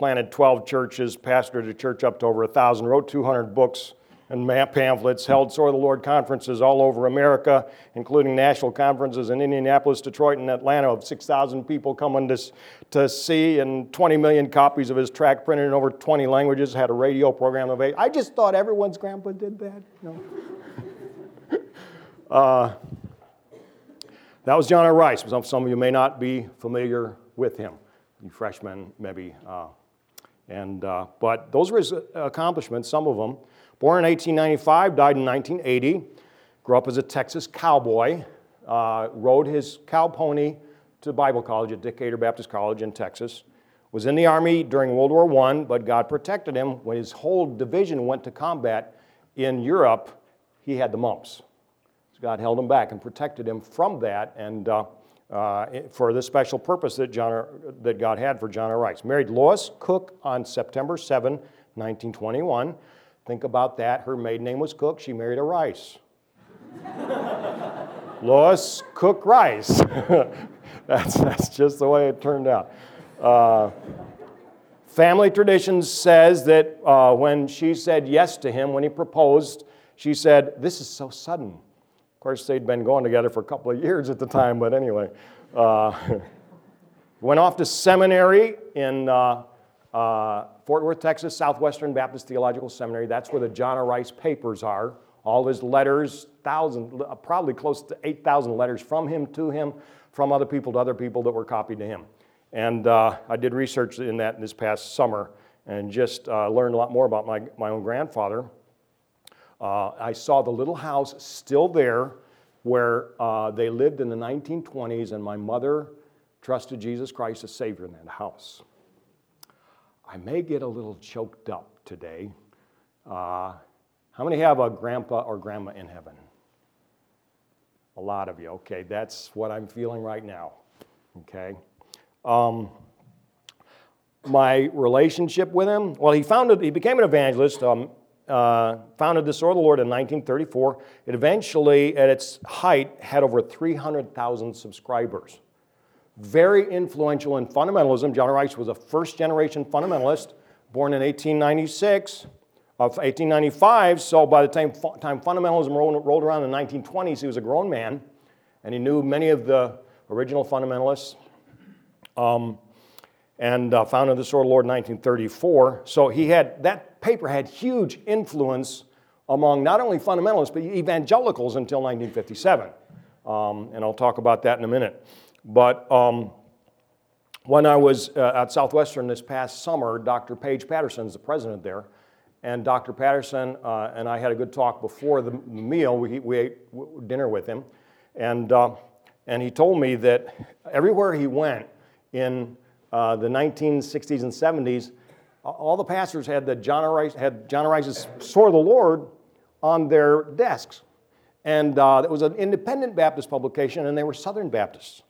planted 12 churches, pastored a church up to over 1,000, wrote 200 books and pamphlets, held Sword of the Lord conferences all over America, including national conferences in Indianapolis, Detroit, and Atlanta of 6,000 people coming to, to see, and 20 million copies of his tract printed in over 20 languages, had a radio program of eight. I just thought everyone's grandpa did that. Know? uh, that was John R. Rice. Some, some of you may not be familiar with him, you freshmen maybe. Uh, and, uh, but those were his accomplishments, some of them. Born in 1895, died in 1980. Grew up as a Texas cowboy. Uh, rode his cow pony to Bible college at Decatur Baptist College in Texas. Was in the Army during World War I, but God protected him. When his whole division went to combat in Europe, he had the mumps. So God held him back and protected him from that and uh, uh, for the special purpose that, John, that God had for John R. Rice. Married Lois Cook on September 7, 1921. Think about that. Her maiden name was Cook. She married a Rice. Lois Cook Rice. that's, that's just the way it turned out. Uh, family tradition says that uh, when she said yes to him, when he proposed, she said, This is so sudden. Of course, they'd been going together for a couple of years at the time, but anyway. Uh, went off to seminary in uh, uh, Fort Worth, Texas, Southwestern Baptist Theological Seminary. That's where the John R. Rice papers are. All his letters, thousand, uh, probably close to 8,000 letters from him to him, from other people to other people that were copied to him. And uh, I did research in that this past summer and just uh, learned a lot more about my, my own grandfather. Uh, I saw the little house still there where uh, they lived in the 1920s, and my mother trusted Jesus Christ as Savior in that house. I may get a little choked up today. Uh, how many have a grandpa or grandma in heaven? A lot of you. Okay, that's what I'm feeling right now. Okay. Um, my relationship with him, well, he founded, he became an evangelist, um, uh, founded the Sword of the Lord in 1934. It eventually, at its height, had over 300,000 subscribers very influential in fundamentalism. John Rice was a first generation fundamentalist, born in 1896, of 1895. So by the time, time fundamentalism rolled, rolled around in the 1920s, he was a grown man, and he knew many of the original fundamentalists. Um, and uh, founded the Sword of the Lord in 1934. So he had that paper had huge influence among not only fundamentalists but evangelicals until 1957. Um, and I'll talk about that in a minute. But um, when I was uh, at Southwestern this past summer, Dr. Paige Patterson is the president there. And Dr. Patterson uh, and I had a good talk before the meal. We, we ate dinner with him. And, uh, and he told me that everywhere he went in uh, the 1960s and 70s, all the pastors had, the John Rice, had John Rice's Sword of the Lord on their desks. And uh, it was an independent Baptist publication, and they were Southern Baptists.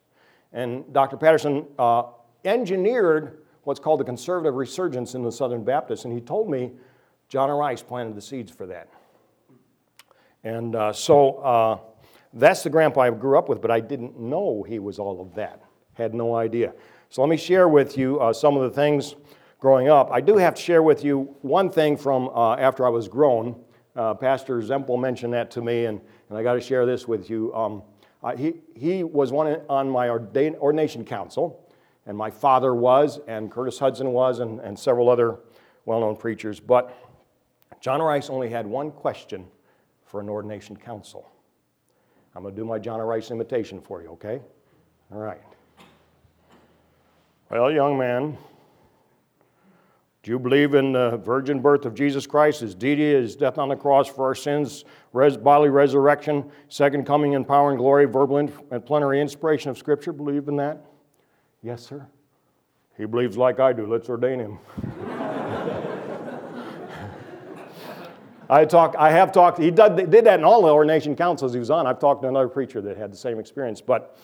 And Dr. Patterson uh, engineered what's called the conservative resurgence in the Southern Baptists, and he told me John. Rice planted the seeds for that. And uh, so uh, that's the grandpa I grew up with, but I didn't know he was all of that. Had no idea. So let me share with you uh, some of the things growing up. I do have to share with you one thing from uh, after I was grown. Uh, Pastor Zempel mentioned that to me, and, and I got to share this with you. Um, he, he was one on my ordain, ordination council, and my father was, and Curtis Hudson was, and, and several other well known preachers. But John Rice only had one question for an ordination council. I'm going to do my John Rice imitation for you, okay? All right. Well, young man, do you believe in the virgin birth of Jesus Christ, his deity, his death on the cross for our sins, res- bodily resurrection, second coming in power and glory, verbal and plenary inspiration of Scripture? Believe in that? Yes, sir. He believes like I do. Let's ordain him. I, talk, I have talked, he did, did that in all the ordination councils he was on. I've talked to another preacher that had the same experience. But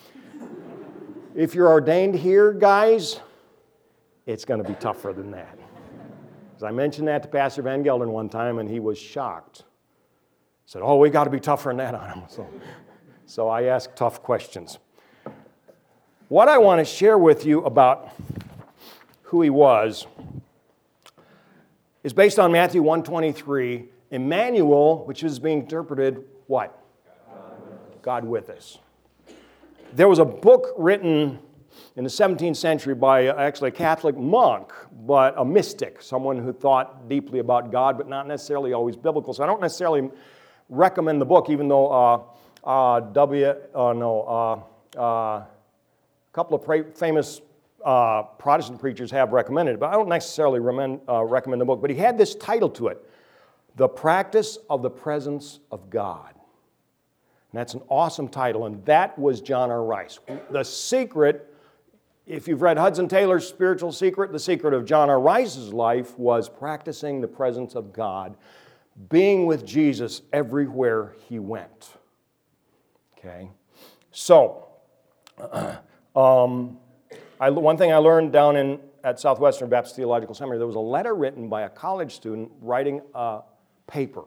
if you're ordained here, guys, it's going to be tougher than that. As I mentioned that to Pastor Van Gelder one time, and he was shocked. He said, Oh, we got to be tougher than that on him. So, so I asked tough questions. What I want to share with you about who he was is based on Matthew 123. Emmanuel, which is being interpreted what? God with us. There was a book written in the 17th century by actually a Catholic monk, but a mystic, someone who thought deeply about God, but not necessarily always biblical. So I don't necessarily recommend the book, even though uh, uh, W, uh, no, uh, uh, a couple of pra- famous uh, Protestant preachers have recommended it, but I don't necessarily recommend, recommend the book. But he had this title to it The Practice of the Presence of God. And that's an awesome title, and that was John R. Rice. The secret, if you've read Hudson Taylor's Spiritual Secret, the secret of John R. Rice's life was practicing the presence of God, being with Jesus everywhere he went. Okay? So, um, I, one thing I learned down in, at Southwestern Baptist Theological Seminary, there was a letter written by a college student writing a paper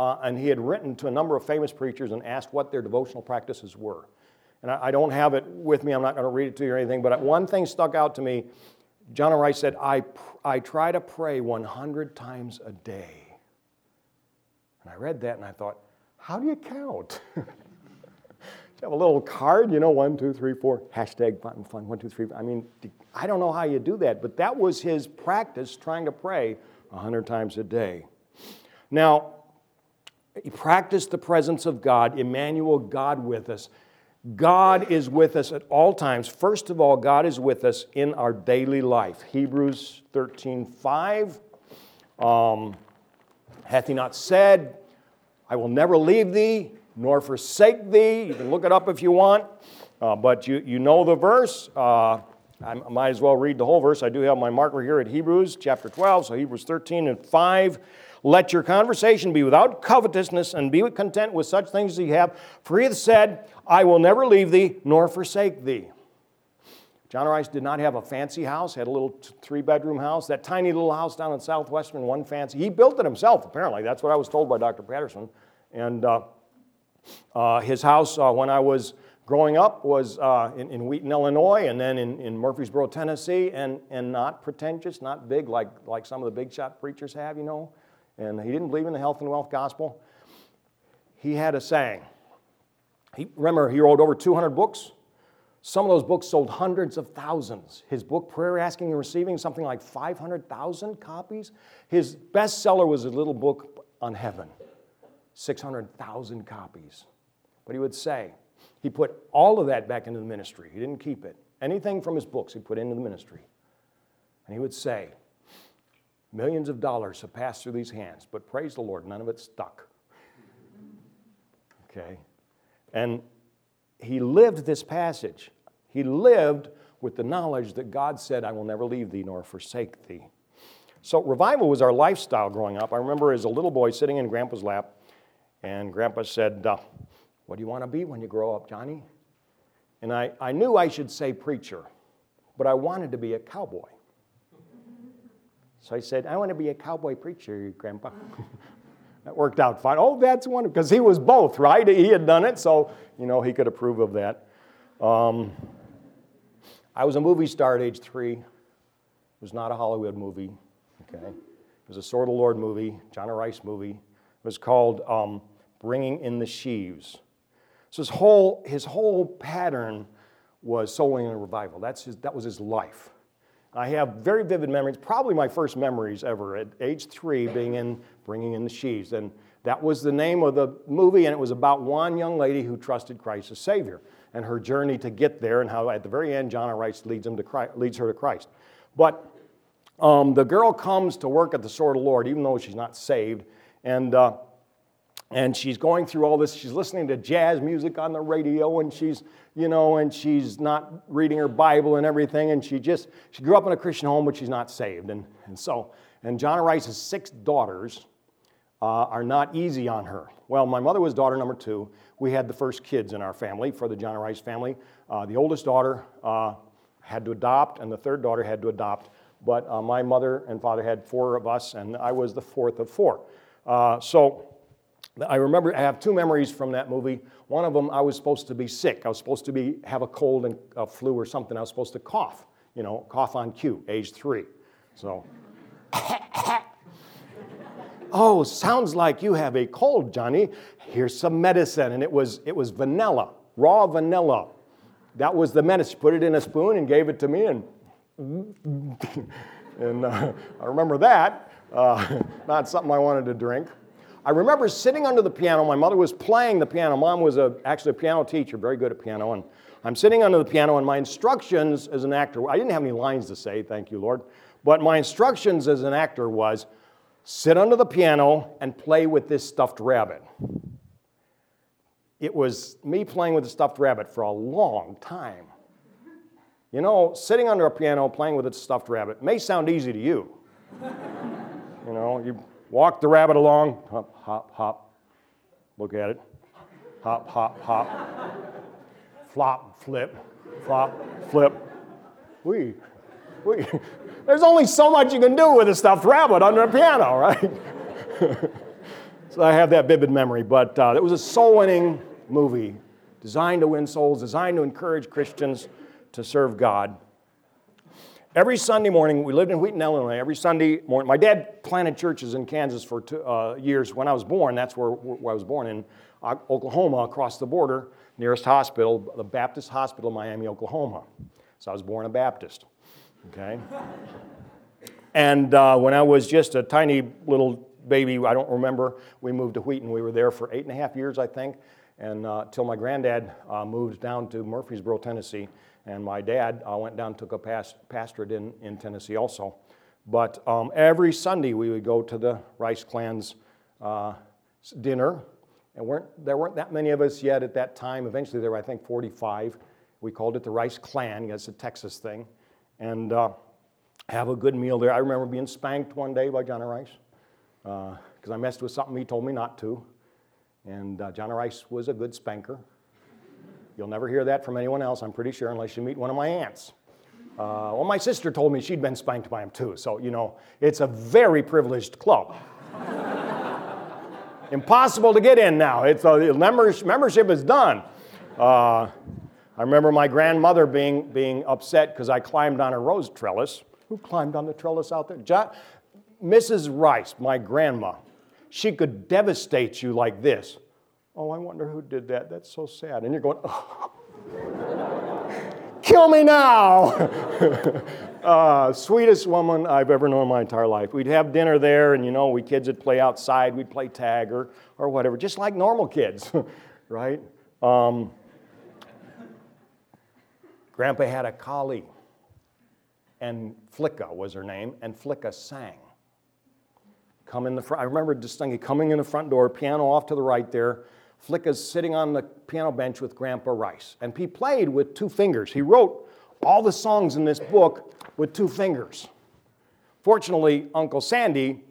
uh, and he had written to a number of famous preachers and asked what their devotional practices were. And I, don't have it with me, I'm not going to read it to you or anything, but one thing stuck out to me. John Rice said, I, I try to pray 100 times a day. And I read that and I thought, how do you count? do you have a little card, you know, one, two, three, four, hashtag fun, fun, one, two, three. I mean, I don't know how you do that, but that was his practice trying to pray 100 times a day. Now, he practiced the presence of God, Emmanuel, God with us. God is with us at all times. First of all, God is with us in our daily life. Hebrews 13 5. Um, hath he not said, I will never leave thee nor forsake thee? You can look it up if you want, uh, but you, you know the verse. Uh, I might as well read the whole verse. I do have my marker here at Hebrews chapter 12, so Hebrews 13 and 5. Let your conversation be without covetousness, and be content with such things as you have. For he hath said, I will never leave thee nor forsake thee. John Rice did not have a fancy house, had a little three bedroom house. That tiny little house down in Southwestern, one fancy. He built it himself, apparently. That's what I was told by Dr. Patterson. And uh, uh, his house, uh, when I was growing up, was uh, in, in, Wheaton, Illinois, and then in, in Murfreesboro, Tennessee, and, and not pretentious, not big like, like some of the big shot preachers have, you know and he didn't believe in the health and wealth gospel. He had a saying. He, remember, he wrote over 200 books. Some of those books sold hundreds of thousands. His book, Prayer Asking and Receiving, something like 500,000 copies. His bestseller was a little book on heaven, 600,000 copies. But he would say, he put all of that back into the ministry. He didn't keep it. Anything from his books he put into the ministry. And he would say, Millions of dollars have passed through these hands, but praise the Lord, none of it stuck. Okay? And he lived this passage. He lived with the knowledge that God said, I will never leave thee nor forsake thee. So, revival was our lifestyle growing up. I remember as a little boy sitting in Grandpa's lap, and Grandpa said, uh, What do you want to be when you grow up, Johnny? And I, I knew I should say preacher, but I wanted to be a cowboy. So I said, I want to be a cowboy preacher, Grandpa. that worked out fine. Oh, that's wonderful. Because he was both, right? He had done it, so, you know, he could approve of that. Um, I was a movie star at age three. It was not a Hollywood movie, okay? It was a Sword of the Lord movie, John Rice movie. It was called um, Bringing in the Sheaves. So his whole, his whole pattern was soul winning and revival. That's his, that was his life. I have very vivid memories, probably my first memories ever at age three being in Bringing in the Sheaves. And that was the name of the movie, and it was about one young lady who trusted Christ as Savior and her journey to get there, and how at the very end, John R. Rice leads, him to Christ, leads her to Christ. But um, the girl comes to work at the Sword of the Lord, even though she's not saved, and uh, and she's going through all this. She's listening to jazz music on the radio, and she's, you know, and she's not reading her Bible and everything. And she just, she grew up in a Christian home, but she's not saved. And, and so, and John Rice's six daughters uh, are not easy on her. Well, my mother was daughter number two. We had the first kids in our family for the John Rice family. Uh, the oldest daughter uh, had to adopt, and the third daughter had to adopt. But uh, my mother and father had four of us, and I was the fourth of four. Uh, so I remember I have two memories from that movie. One of them, I was supposed to be sick. I was supposed to be have a cold and a flu or something. I was supposed to cough, you know, cough on cue, age three. So, Oh, sounds like you have a cold, Johnny. Here's some medicine. And it was, it was vanilla, raw vanilla. That was the medicine. She put it in a spoon and gave it to me, and, and uh, I remember that. Uh, not something I wanted to drink. I remember sitting under the piano. My mother was playing the piano. Mom was a, actually a piano teacher, very good at piano. And I'm sitting under the piano, and my instructions as an actor, I didn't have any lines to say, thank you, Lord. But my instructions as an actor was sit under the piano and play with this stuffed rabbit. It was me playing with the stuffed rabbit for a long time. You know, sitting under a piano playing with a stuffed rabbit may sound easy to you. you know, you walk the rabbit along, hop, hop, hop, look at it, hop, hop, hop, flop, flip, flop, flip. We, we. There's only so much you can do with a stuffed rabbit under a piano, right? so I have that vivid memory. But uh, it was a soul winning movie designed to win souls, designed to encourage Christians to serve God. Every Sunday morning, we lived in Wheaton, Illinois. Every Sunday morning, my dad planted churches in Kansas for two, uh, years. When I was born, that's where, where I was born in uh, Oklahoma, across the border, nearest hospital, the Baptist Hospital, Miami, Oklahoma. So I was born a Baptist. Okay. and uh, when I was just a tiny little baby, I don't remember, we moved to Wheaton. We were there for eight and a half years, I think, and uh, till my granddad uh, moved down to Murfreesboro, Tennessee. And my dad uh, went down took a past, pastorate in, in Tennessee also. But um, every Sunday we would go to the Rice Clan's uh, dinner. And weren't, there weren't that many of us yet at that time. Eventually there were, I think, 45. We called it the Rice Clan. It's a Texas thing. And uh, have a good meal there. I remember being spanked one day by John Rice because uh, I messed with something he told me not to. And uh, John Rice was a good spanker. You'll never hear that from anyone else, I'm pretty sure, unless you meet one of my aunts. Uh, well, my sister told me she'd been spanked by him too, so you know, it's a very privileged club. Impossible to get in now. It's a, membership is done. Uh, I remember my grandmother being, being upset because I climbed on a rose trellis. Who climbed on the trellis out there? Mrs. Rice, my grandma, she could devastate you like this. Oh, I wonder who did that. That's so sad. And you're going, oh. kill me now. uh, sweetest woman I've ever known in my entire life. We'd have dinner there, and you know, we kids would play outside. We'd play tag or, or whatever, just like normal kids, right? Um, Grandpa had a collie, and Flicka was her name, and Flicka sang come in the front. I remember distinctly coming in the front door, piano off to the right there. Flicka's sitting on the piano bench with Grandpa Rice. And he played with two fingers. He wrote all the songs in this book with two fingers. Fortunately, Uncle Sandy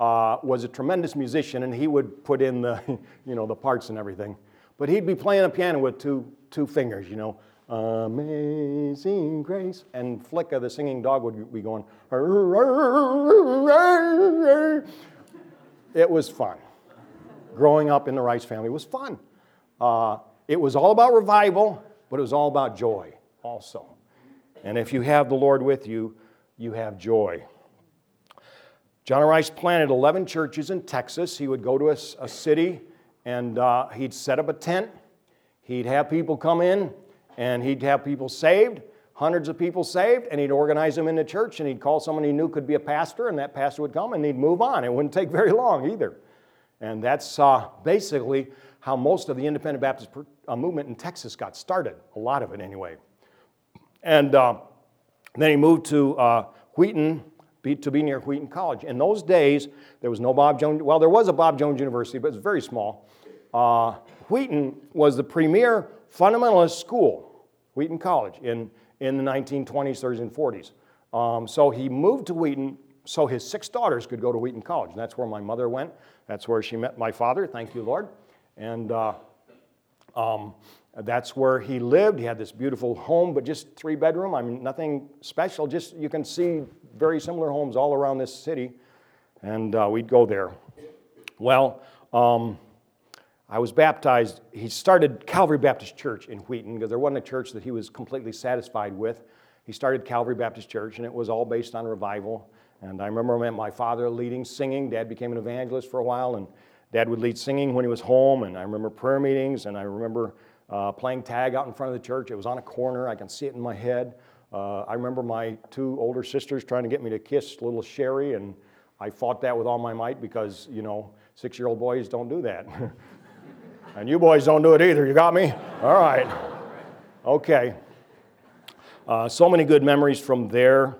uh, was a tremendous musician and he would put in the, you know, the parts and everything. But he'd be playing the piano with two, two fingers, you know. Amazing grace. And Flicka, the singing dog, would be going, it was fun. Growing up in the Rice family was fun. Uh, it was all about revival, but it was all about joy also. And if you have the Lord with you, you have joy. John Rice planted 11 churches in Texas. He would go to a, a city and uh, he'd set up a tent. He'd have people come in and he'd have people saved, hundreds of people saved, and he'd organize them in the church, and he'd call someone he knew could be a pastor, and that pastor would come, and he'd move on. It wouldn't take very long either. And that's uh, basically how most of the independent Baptist uh, movement in Texas got started, a lot of it anyway. And uh, then he moved to uh, Wheaton, to be near Wheaton College. In those days, there was no Bob Jones, well, there was a Bob Jones University, but it was very small. Uh, Wheaton was the premier fundamentalist school Wheaton College in, in the 1920s, 30s, and 40s. Um, so he moved to Wheaton so his six daughters could go to Wheaton College. And that's where my mother went. That's where she met my father. Thank you, Lord. And uh, um, that's where he lived. He had this beautiful home, but just three bedroom. I mean, nothing special. Just you can see very similar homes all around this city. And uh, we'd go there. Well, um, I was baptized. He started Calvary Baptist Church in Wheaton because there wasn't a church that he was completely satisfied with. He started Calvary Baptist Church, and it was all based on revival. And I remember my father leading singing. Dad became an evangelist for a while, and dad would lead singing when he was home. And I remember prayer meetings, and I remember uh, playing tag out in front of the church. It was on a corner, I can see it in my head. Uh, I remember my two older sisters trying to get me to kiss little Sherry, and I fought that with all my might because, you know, six year old boys don't do that. and you boys don't do it either. You got me? All right. Okay. Uh, so many good memories from there.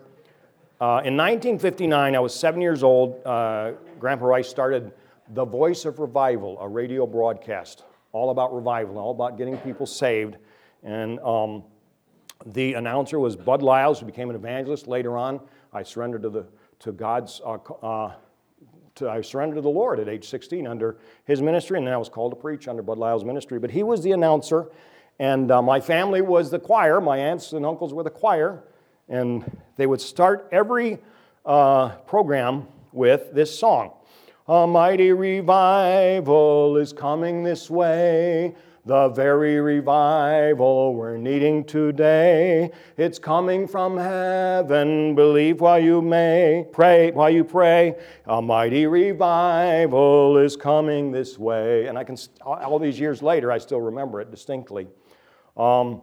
Uh, in 1959, I was seven years old. Uh, Grandpa Rice started The Voice of Revival, a radio broadcast all about revival, all about getting people saved. And um, the announcer was Bud Lyles, who became an evangelist later on. I surrendered to, the, to God's, uh, uh, to, I surrendered to the Lord at age 16 under his ministry, and then I was called to preach under Bud Lyles' ministry. But he was the announcer, and uh, my family was the choir. My aunts and uncles were the choir, and they would start every uh, program with this song. A mighty revival is coming this way. The very revival we're needing today. It's coming from heaven. Believe while you may. Pray while you pray. A mighty revival is coming this way. And I can, all these years later, I still remember it distinctly. Um,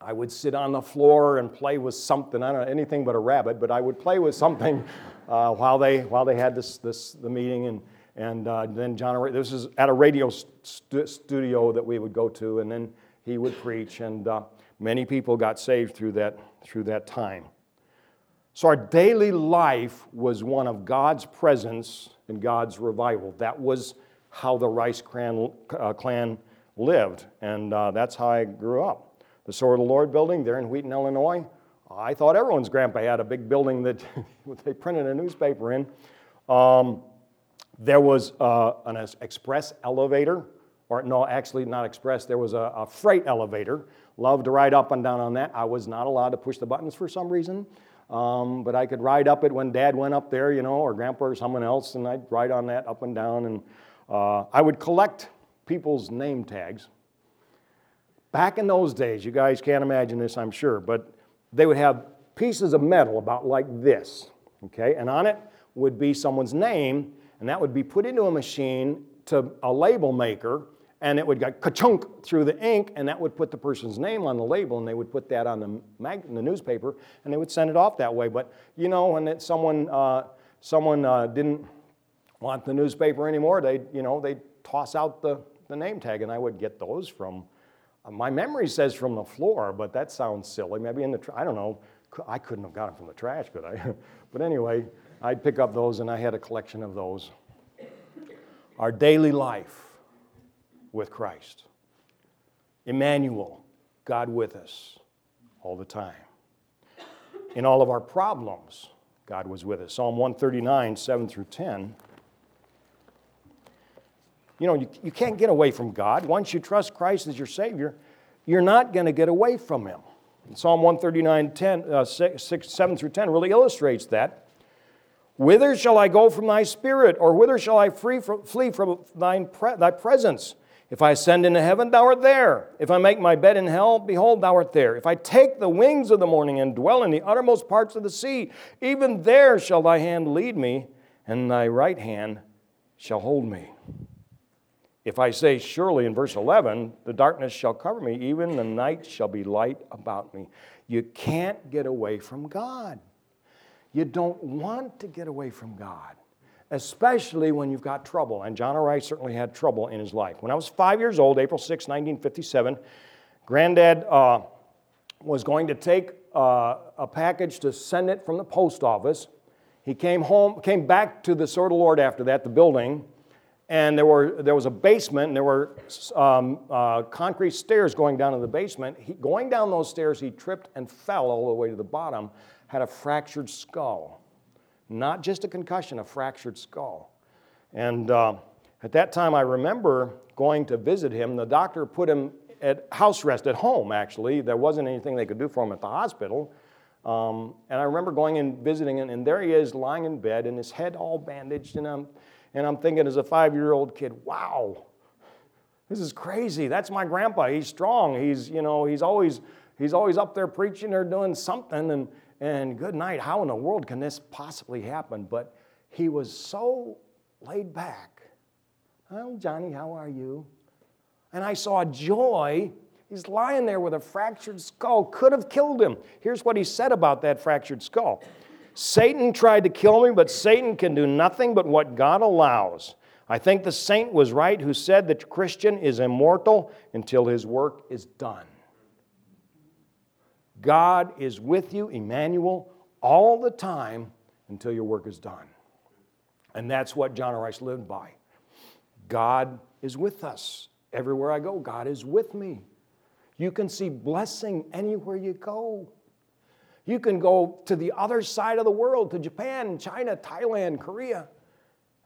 I would sit on the floor and play with something. I don't know anything but a rabbit, but I would play with something uh, while they while they had this this the meeting and and uh, then John. This is at a radio st- studio that we would go to, and then he would preach, and uh, many people got saved through that through that time. So our daily life was one of God's presence and God's revival. That was how the Rice clan, uh, clan lived, and uh, that's how I grew up. The Sword of the Lord building there in Wheaton, Illinois I thought everyone's grandpa had a big building that they printed a newspaper in. Um, there was uh, an express elevator, or no, actually not express, there was a, a, freight elevator. Loved to ride up and down on that. I was not allowed to push the buttons for some reason, um, but I could ride up it when dad went up there, you know, or grandpa or someone else, and I'd ride on that up and down. And uh, I would collect people's name tags. Back in those days, you guys can't imagine this, I'm sure, but they would have pieces of metal about like this, okay? And on it would be someone's name, and that would be put into a machine to a label maker, and it would go ka-chunk through the ink, and that would put the person's name on the label, and they would put that on the, mag- the newspaper, and they would send it off that way. But you know, when it, someone uh, someone uh, didn't want the newspaper anymore, they you know they'd toss out the, the name tag, and I would get those from my memory says from the floor, but that sounds silly. Maybe in the, I don't know, I couldn't have gotten from the trash, could I? but anyway, I'd pick up those and I had a collection of those. Our daily life with Christ. Emmanuel, God with us all the time. In all of our problems, God was with us. Psalm 139, 7 through 10. You know, you, you can't get away from God. Once you trust Christ as your Savior, you're not going to get away from Him. Psalm 139, 10, uh, 6, 6, 7 through 10 really illustrates that. Whither shall I go from thy spirit, or whither shall I from, flee from thine pre- thy presence? If I ascend into heaven, thou art there. If I make my bed in hell, behold, thou art there. If I take the wings of the morning and dwell in the uttermost parts of the sea, even there shall thy hand lead me, and thy right hand shall hold me. If I say, Surely, in verse 11, the darkness shall cover me, even the night shall be light about me. You can't get away from God. You don't want to get away from God, especially when you've got trouble. And John Rice certainly had trouble in his life. When I was five years old, April 6, 1957, Granddad uh, was going to take uh, a package to send it from the post office. He came home, came back to the Sword of the Lord after that, the building, and there, were, there was a basement, and there were um, uh, concrete stairs going down to the basement. He, going down those stairs, he tripped and fell all the way to the bottom, had a fractured skull. Not just a concussion, a fractured skull. And uh, at that time, I remember going to visit him. The doctor put him at house rest at home, actually. There wasn't anything they could do for him at the hospital. Um, and I remember going and visiting, and, and there he is lying in bed, and his head all bandaged, and I'm and I'm thinking as a five year old kid, wow, this is crazy. That's my grandpa. He's strong. He's, you know, he's always, he's always up there preaching or doing something. And, and good night. How in the world can this possibly happen? But he was so laid back. Oh, Johnny, how are you? And I saw joy. He's lying there with a fractured skull, could have killed him. Here's what he said about that fractured skull Satan tried to kill me, but Satan can do nothing but what God allows. I think the saint was right who said that Christian is immortal until his work is done. God is with you, Emmanuel, all the time until your work is done. And that's what John Rice lived by. God is with us. Everywhere I go, God is with me. You can see blessing anywhere you go. You can go to the other side of the world, to Japan, China, Thailand, Korea,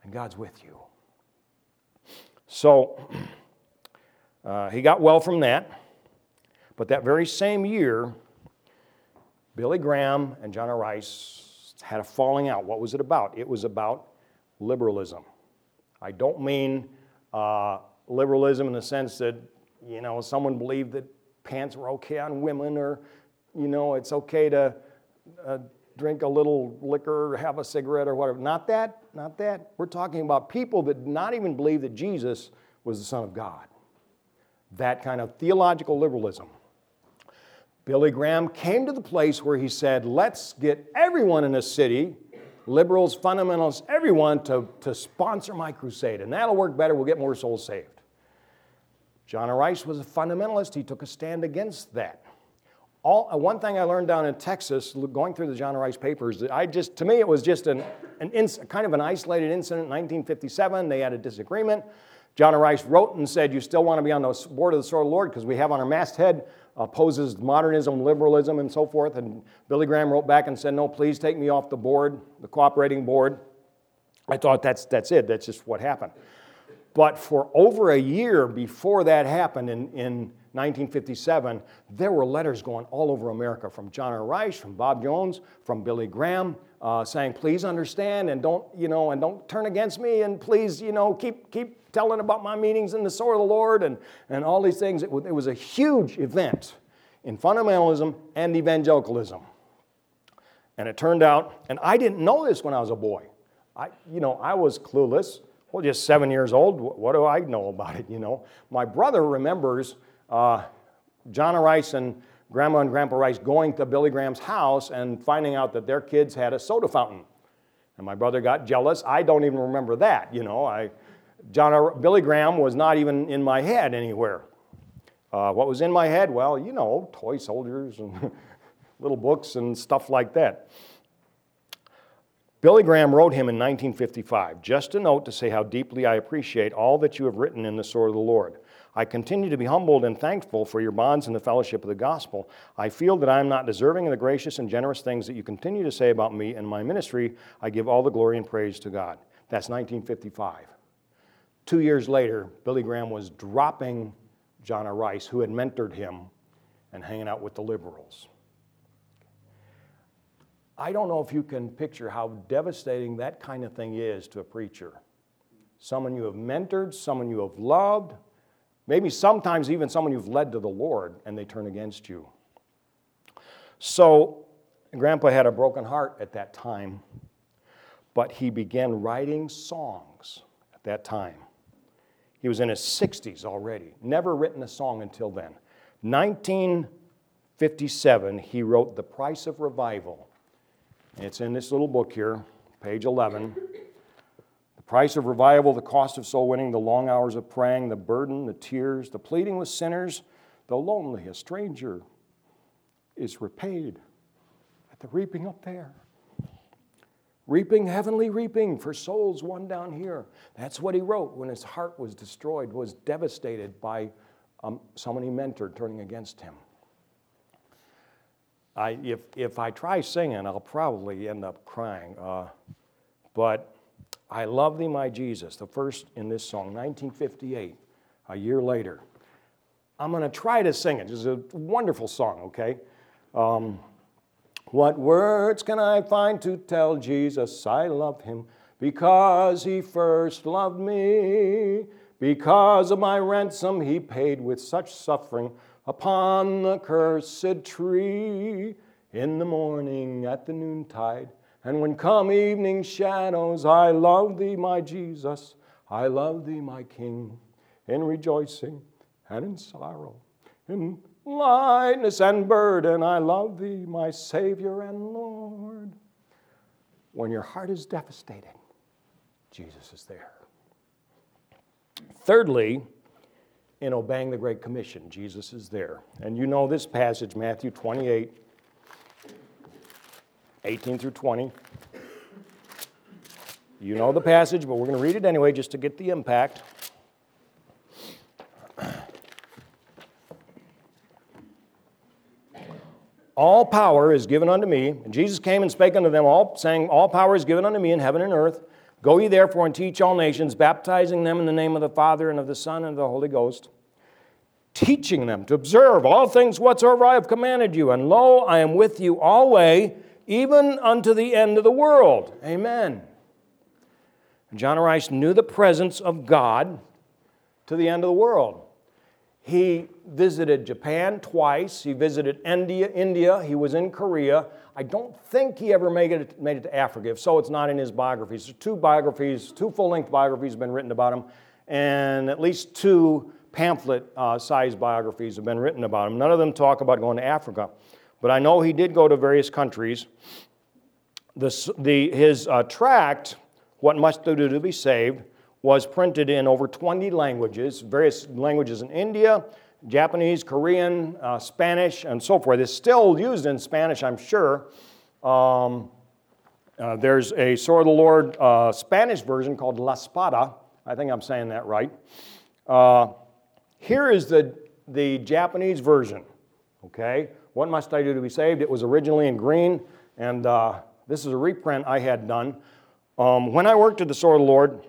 and God's with you. So uh, he got well from that. But that very same year, Billy Graham and John R. Rice had a falling out. What was it about? It was about liberalism. I don't mean uh, liberalism in the sense that, you know, someone believed that pants were okay on women or, you know, it's okay to uh, drink a little liquor or have a cigarette or whatever. Not that, not that. We're talking about people that did not even believe that Jesus was the Son of God. That kind of theological liberalism. Billy Graham came to the place where he said, let's get everyone in the city, liberals, fundamentalists, everyone, to, to sponsor my crusade. And that'll work better. We'll get more souls saved. John. Rice was a fundamentalist. He took a stand against that. All, uh, one thing I learned down in Texas, going through the John Rice papers, I just, to me, it was just an, an kind of an isolated incident in 1957. They had a disagreement. John Rice wrote and said, You still want to be on the board of the Sword of the Lord because we have on our masthead opposes modernism, liberalism, and so forth. And Billy Graham wrote back and said, No, please take me off the board, the cooperating board. I thought that's, that's it, that's just what happened. But for over a year before that happened in, in 1957, there were letters going all over America from John R. Rice, from Bob Jones, from Billy Graham, uh, saying, please understand and don't, you know, and don't turn against me and please, you know, keep, keep telling about my meetings in the sword of the Lord and, and all these things. It was, it was a huge event in fundamentalism and evangelicalism. And it turned out, and I didn't know this when I was a boy. I, you know, I was clueless. Well, just seven years old. What do I know about it? You know, my brother remembers uh, John and Rice and Grandma and Grandpa Rice going to Billy Graham's house and finding out that their kids had a soda fountain. And my brother got jealous. I don't even remember that. You know, I, John, Billy Graham was not even in my head anywhere. Uh, what was in my head? Well, you know, toy soldiers and little books and stuff like that. Billy Graham wrote him in 1955 just a note to say how deeply I appreciate all that you have written in the Sword of the Lord. I continue to be humbled and thankful for your bonds in the fellowship of the gospel. I feel that I am not deserving of the gracious and generous things that you continue to say about me and my ministry. I give all the glory and praise to God. That's 1955. Two years later, Billy Graham was dropping John R. Rice, who had mentored him, and hanging out with the liberals. I don't know if you can picture how devastating that kind of thing is to a preacher. Someone you have mentored, someone you have loved, maybe sometimes even someone you've led to the Lord, and they turn against you. So, Grandpa had a broken heart at that time, but he began writing songs at that time. He was in his 60s already, never written a song until then. 1957, he wrote The Price of Revival. It's in this little book here, page 11. The price of revival, the cost of soul winning, the long hours of praying, the burden, the tears, the pleading with sinners, the lonely, a stranger is repaid at the reaping up there. Reaping heavenly reaping for souls won down here. That's what he wrote when his heart was destroyed, was devastated by um, someone he mentored turning against him. I, if, if I try singing, I'll probably end up crying. Uh, but I Love Thee, My Jesus, the first in this song, 1958, a year later. I'm going to try to sing it. It's a wonderful song, okay? Um, what words can I find to tell Jesus I love him? Because he first loved me. Because of my ransom he paid with such suffering upon the cursed tree. in the morning at the noontide. And when come evening shadows, I love thee, my Jesus. I love thee, my King, in rejoicing and in sorrow, in lightness and burden. I love thee, my Savior and Lord. When your heart is devastated, Jesus is there. Thirdly, in obeying the Great Commission, Jesus is there. And you know this passage, Matthew 28 18 through 20. You know the passage, but we're going to read it anyway just to get the impact. All power is given unto me. And Jesus came and spake unto them all, saying, All power is given unto me in heaven and earth. Go ye therefore and teach all nations, baptizing them in the name of the Father and of the Son and of the Holy Ghost, teaching them to observe all things whatsoever I have commanded you. And lo, I am with you always, even unto the end of the world. Amen. John Rice knew the presence of God to the end of the world. He visited Japan twice. He visited India. India. He was in Korea. I don't think he ever made it, made it to Africa. If so, it's not in his biographies. There's two biographies, two full-length biographies have been written about him, and at least two pamphlet-sized uh, biographies have been written about him. None of them talk about going to Africa, but I know he did go to various countries. The, his uh, tract, What Must Do to Be Saved, was printed in over 20 languages, various languages in India, Japanese, Korean, uh, Spanish, and so forth. It's still used in Spanish, I'm sure. Um, uh, there's a Sword of the Lord uh, Spanish version called La Espada. I think I'm saying that right. Uh, here is the, the Japanese version. Okay? What must I do to be saved? It was originally in green, and uh, this is a reprint I had done. Um, when I worked at the Sword of the Lord,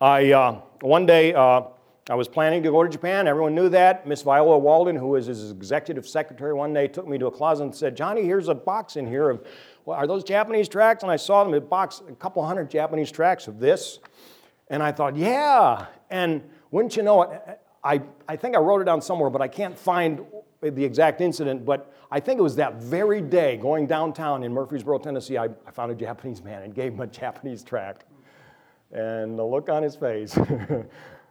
I, uh, one day, uh, I was planning to go to Japan. Everyone knew that. Miss Viola Walden, who was his executive secretary, one day took me to a closet and said, Johnny, here's a box in here of, well, are those Japanese tracks? And I saw them, a box, a couple hundred Japanese tracks of this. And I thought, yeah. And wouldn't you know it, I, I think I wrote it down somewhere, but I can't find the exact incident. But I think it was that very day going downtown in Murfreesboro, Tennessee, I, I found a Japanese man and gave him a Japanese tract. And the look on his face uh,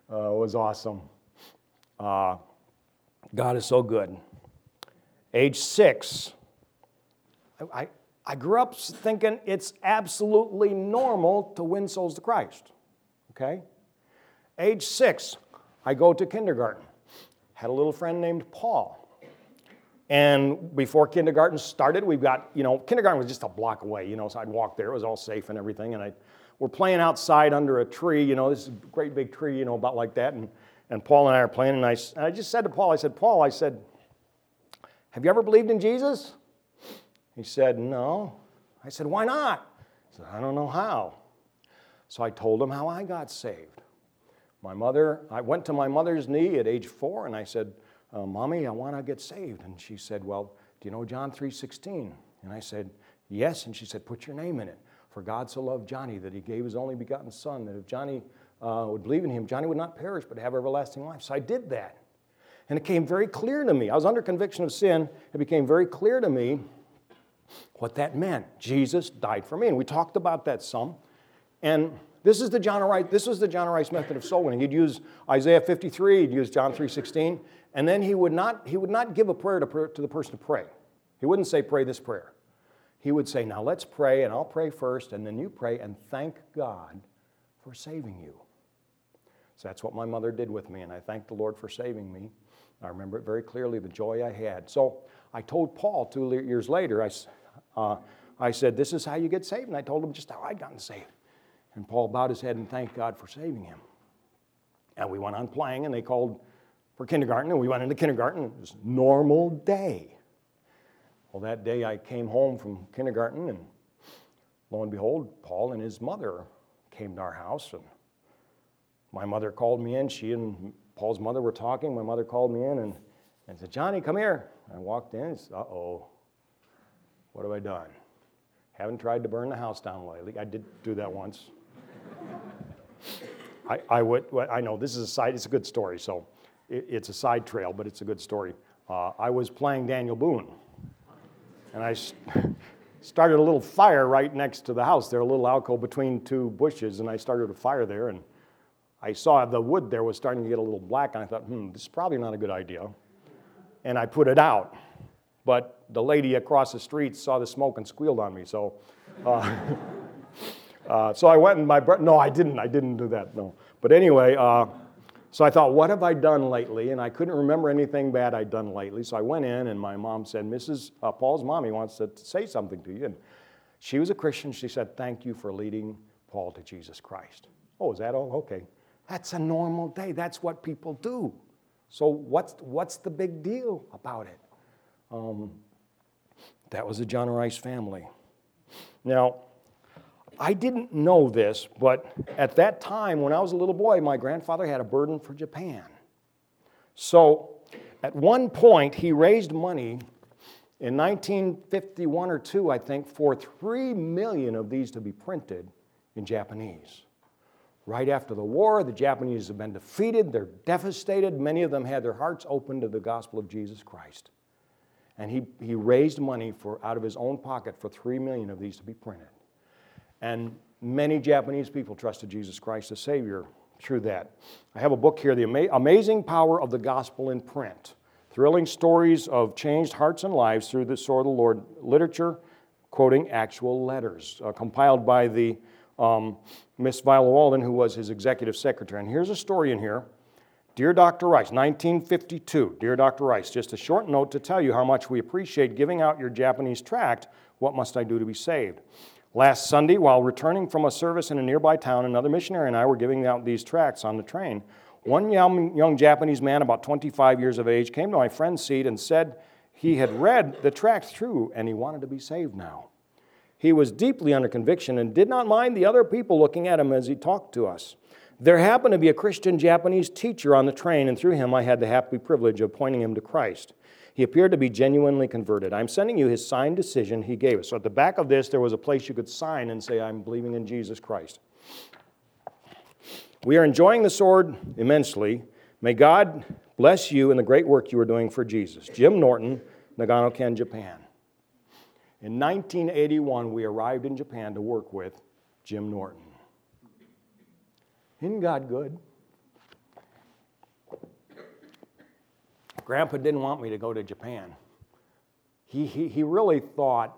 was awesome. Uh, God is so good. Age six, I, I grew up thinking it's absolutely normal to win souls to Christ. Okay? Age six, I go to kindergarten. Had a little friend named Paul. And before kindergarten started, we've got, you know, kindergarten was just a block away, you know, so I'd walk there. It was all safe and everything. And I we're playing outside under a tree, you know, this is a great big tree, you know, about like that. And, and Paul and I are playing, and I, and I just said to Paul, I said, Paul, I said, have you ever believed in Jesus? He said, no. I said, why not? He said, I don't know how. So I told him how I got saved. My mother, I went to my mother's knee at age four, and I said, uh, Mommy, I want to get saved. And she said, Well, do you know John 3.16? And I said, Yes. And she said, Put your name in it. For God so loved Johnny that he gave his only begotten Son, that if Johnny uh, would believe in him, Johnny would not perish but have everlasting life. So I did that. And it came very clear to me. I was under conviction of sin. It became very clear to me what that meant. Jesus died for me. And we talked about that some. And this is the John Rice, this was the John Rice method of soul winning. He'd use Isaiah 53, he'd use John 3.16, and then he would not, he would not give a prayer to, to the person to pray. He wouldn't say, pray this prayer he would say, Now let's pray, and I'll pray first, and then you pray, and thank God for saving you. So that's what my mother did with me, and I thank the Lord for saving me. I remember it very clearly, the joy I had. So I told Paul two years later, I, uh, I said, This is how you get saved. And I told him just how I'd gotten saved. And Paul bowed his head and thanked God for saving him. And we went on playing, and they called for kindergarten, and we went into kindergarten. It was normal day. Well, that day I came home from kindergarten, and lo and behold, Paul and his mother came to our house. And my mother called me in. She and Paul's mother were talking. My mother called me in and, and said, Johnny, come here. I walked in. Uh oh, what have I done? Haven't tried to burn the house down lately. I did do that once. I, I, would, I know this is a side, it's a good story, so it, it's a side trail, but it's a good story. Uh, I was playing Daniel Boone And I started a little fire right next to the house there, a little alcove between two bushes, and I started a fire there. And I saw the wood there was starting to get a little black, and I thought, hmm, this is probably not a good idea. And I put it out. But the lady across the street saw the smoke and squealed on me. So, uh, uh, so I went and my bro- no, I didn't. I didn't do that. No. But anyway, uh, so I thought, what have I done lately? And I couldn't remember anything bad I'd done lately. So I went in, and my mom said, Mrs. Uh, Paul's mommy wants to say something to you. And she was a Christian. She said, Thank you for leading Paul to Jesus Christ. Oh, is that all? Okay. That's a normal day. That's what people do. So what's, what's the big deal about it? Um, that was the John Rice family. Now, I didn't know this, but at that time, when I was a little boy, my grandfather had a burden for Japan. So at one point, he raised money in 1951 or 2, I think, for 3 million of these to be printed in Japanese. Right after the war, the Japanese have been defeated, they're devastated. Many of them had their hearts open to the gospel of Jesus Christ. And he, he raised money for, out of his own pocket for 3 million of these to be printed. And many Japanese people trusted Jesus Christ as Savior through that. I have a book here, The Ama- Amazing Power of the Gospel in Print. Thrilling stories of changed hearts and lives through the Sword of the Lord literature, quoting actual letters, uh, compiled by the um, Miss Viola Walden, who was his executive secretary. And here's a story in here. Dear Dr. Rice, 1952. Dear Dr. Rice, just a short note to tell you how much we appreciate giving out your Japanese tract, What Must I Do to Be Saved? Last Sunday, while returning from a service in a nearby town, another missionary and I were giving out these tracts on the train. One young, young Japanese man, about 25 years of age, came to my friend's seat and said he had read the tract through and he wanted to be saved now. He was deeply under conviction and did not mind the other people looking at him as he talked to us. There happened to be a Christian Japanese teacher on the train, and through him I had the happy privilege of pointing him to Christ. He appeared to be genuinely converted. I'm sending you his signed decision he gave us. So at the back of this, there was a place you could sign and say, I'm believing in Jesus Christ. We are enjoying the sword immensely. May God bless you in the great work you are doing for Jesus. Jim Norton, Nagano Ken, Japan. In 1981, we arrived in Japan to work with Jim Norton. Isn't God good? Grandpa didn't want me to go to Japan. He, he, he really thought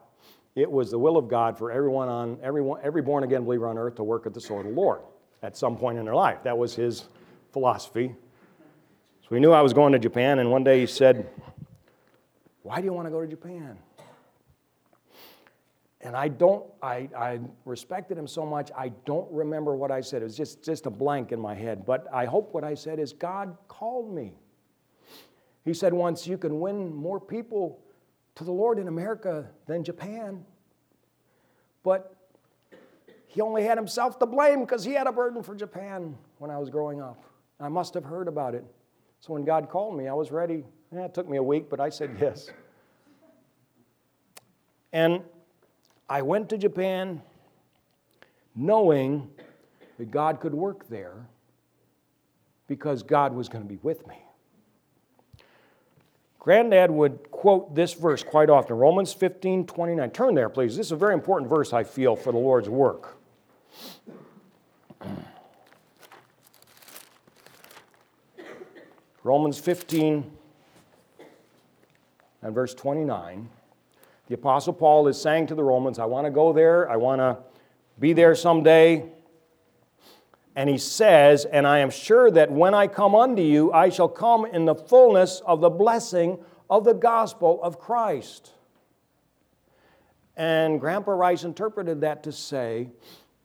it was the will of God for everyone on everyone, every born again believer on earth to work at the sword of the Lord at some point in their life. That was his philosophy. So he knew I was going to Japan, and one day he said, Why do you want to go to Japan? And I don't, I, I respected him so much, I don't remember what I said. It was just, just a blank in my head. But I hope what I said is God called me. He said once, You can win more people to the Lord in America than Japan. But he only had himself to blame because he had a burden for Japan when I was growing up. I must have heard about it. So when God called me, I was ready. Yeah, it took me a week, but I said yes. And I went to Japan knowing that God could work there because God was going to be with me. Granddad would quote this verse quite often Romans 15 29. Turn there, please. This is a very important verse, I feel, for the Lord's work. Romans 15 and verse 29. The Apostle Paul is saying to the Romans, I want to go there, I want to be there someday. And he says, And I am sure that when I come unto you, I shall come in the fullness of the blessing of the gospel of Christ. And Grandpa Rice interpreted that to say,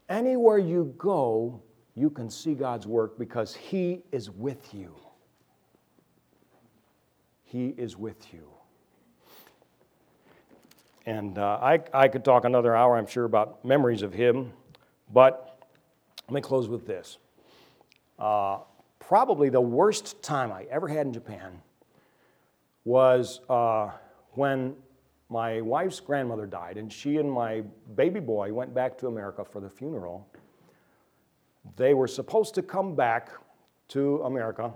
Anywhere you go, you can see God's work because He is with you. He is with you. And uh, I, I could talk another hour, I'm sure, about memories of Him, but let me close with this. Uh, probably the worst time I ever had in Japan was uh, when my wife's grandmother died, and she and my baby boy went back to America for the funeral. They were supposed to come back to America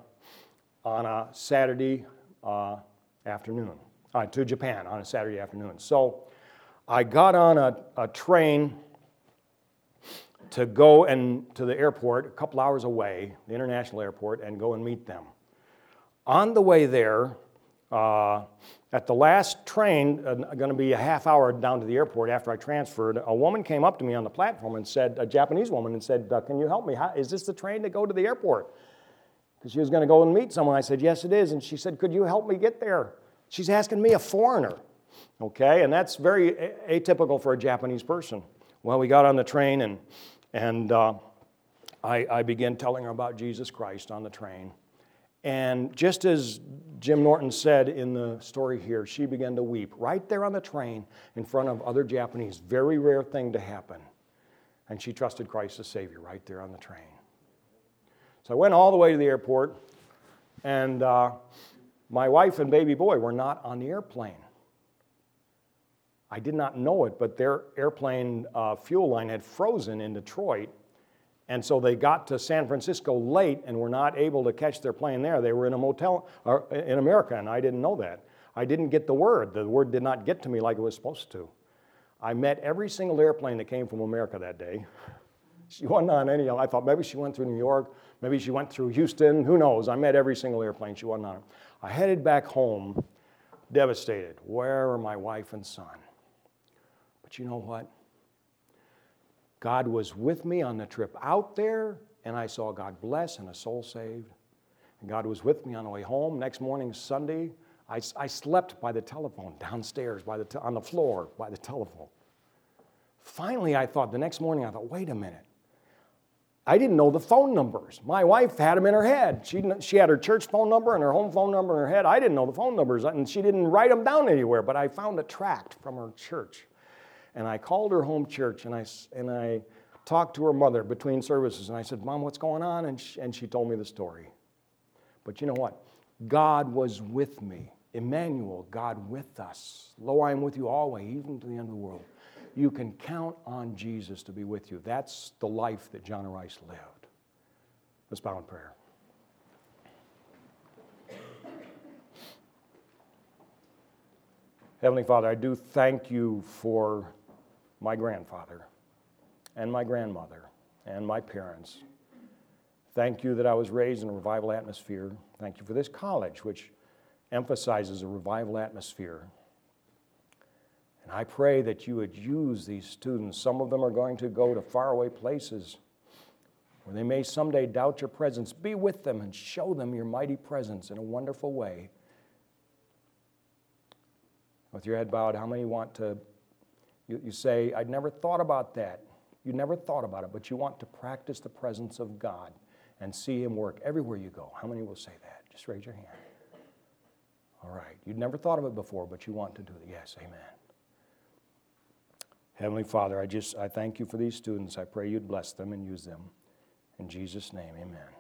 on a Saturday uh, afternoon, uh, to Japan on a Saturday afternoon. So I got on a, a train to go and to the airport a couple hours away, the international airport, and go and meet them. On the way there, uh, at the last train, uh, going to be a half hour down to the airport after I transferred, a woman came up to me on the platform and said, a Japanese woman, and said, uh, Can you help me? How, is this the train to go to the airport? Because she was going to go and meet someone. I said, Yes, it is. And she said, Could you help me get there? She's asking me, a foreigner. Okay, and that's very atypical for a Japanese person. Well, we got on the train and, and uh, I, I began telling her about Jesus Christ on the train. And just as Jim Norton said in the story here, she began to weep right there on the train in front of other Japanese. Very rare thing to happen. And she trusted Christ as Savior right there on the train. So I went all the way to the airport, and uh, my wife and baby boy were not on the airplane. I did not know it, but their airplane uh, fuel line had frozen in Detroit. And so they got to San Francisco late and were not able to catch their plane there. They were in a motel uh, in America, and I didn't know that. I didn't get the word. The word did not get to me like it was supposed to. I met every single airplane that came from America that day. She wasn't on any. I thought maybe she went through New York, maybe she went through Houston, who knows? I met every single airplane. She wasn't on. I headed back home, devastated. Where are my wife and son? You know what? God was with me on the trip out there, and I saw God bless and a soul saved. And God was with me on the way home. Next morning, Sunday, I, I slept by the telephone downstairs by the te- on the floor by the telephone. Finally, I thought, the next morning, I thought, wait a minute. I didn't know the phone numbers. My wife had them in her head. She, she had her church phone number and her home phone number in her head. I didn't know the phone numbers, and she didn't write them down anywhere, but I found a tract from her church. And I called her home church and I, and I talked to her mother between services. And I said, Mom, what's going on? And she, and she told me the story. But you know what? God was with me. Emmanuel, God with us. Lo, I am with you always, even to the end of the world. You can count on Jesus to be with you. That's the life that John Rice lived. Let's bow in prayer. Heavenly Father, I do thank you for my grandfather and my grandmother and my parents. Thank you that I was raised in a revival atmosphere. Thank you for this college, which emphasizes a revival atmosphere. And I pray that you would use these students. Some of them are going to go to faraway places where they may someday doubt your presence. Be with them and show them your mighty presence in a wonderful way. With your head bowed, how many want to you, you say, I'd never thought about that. You never thought about it, but you want to practice the presence of God and see Him work everywhere you go. How many will say that? Just raise your hand. All right. You'd never thought of it before, but you want to do it. Yes, amen. Heavenly Father, I just I thank you for these students. I pray you'd bless them and use them. In Jesus' name, amen.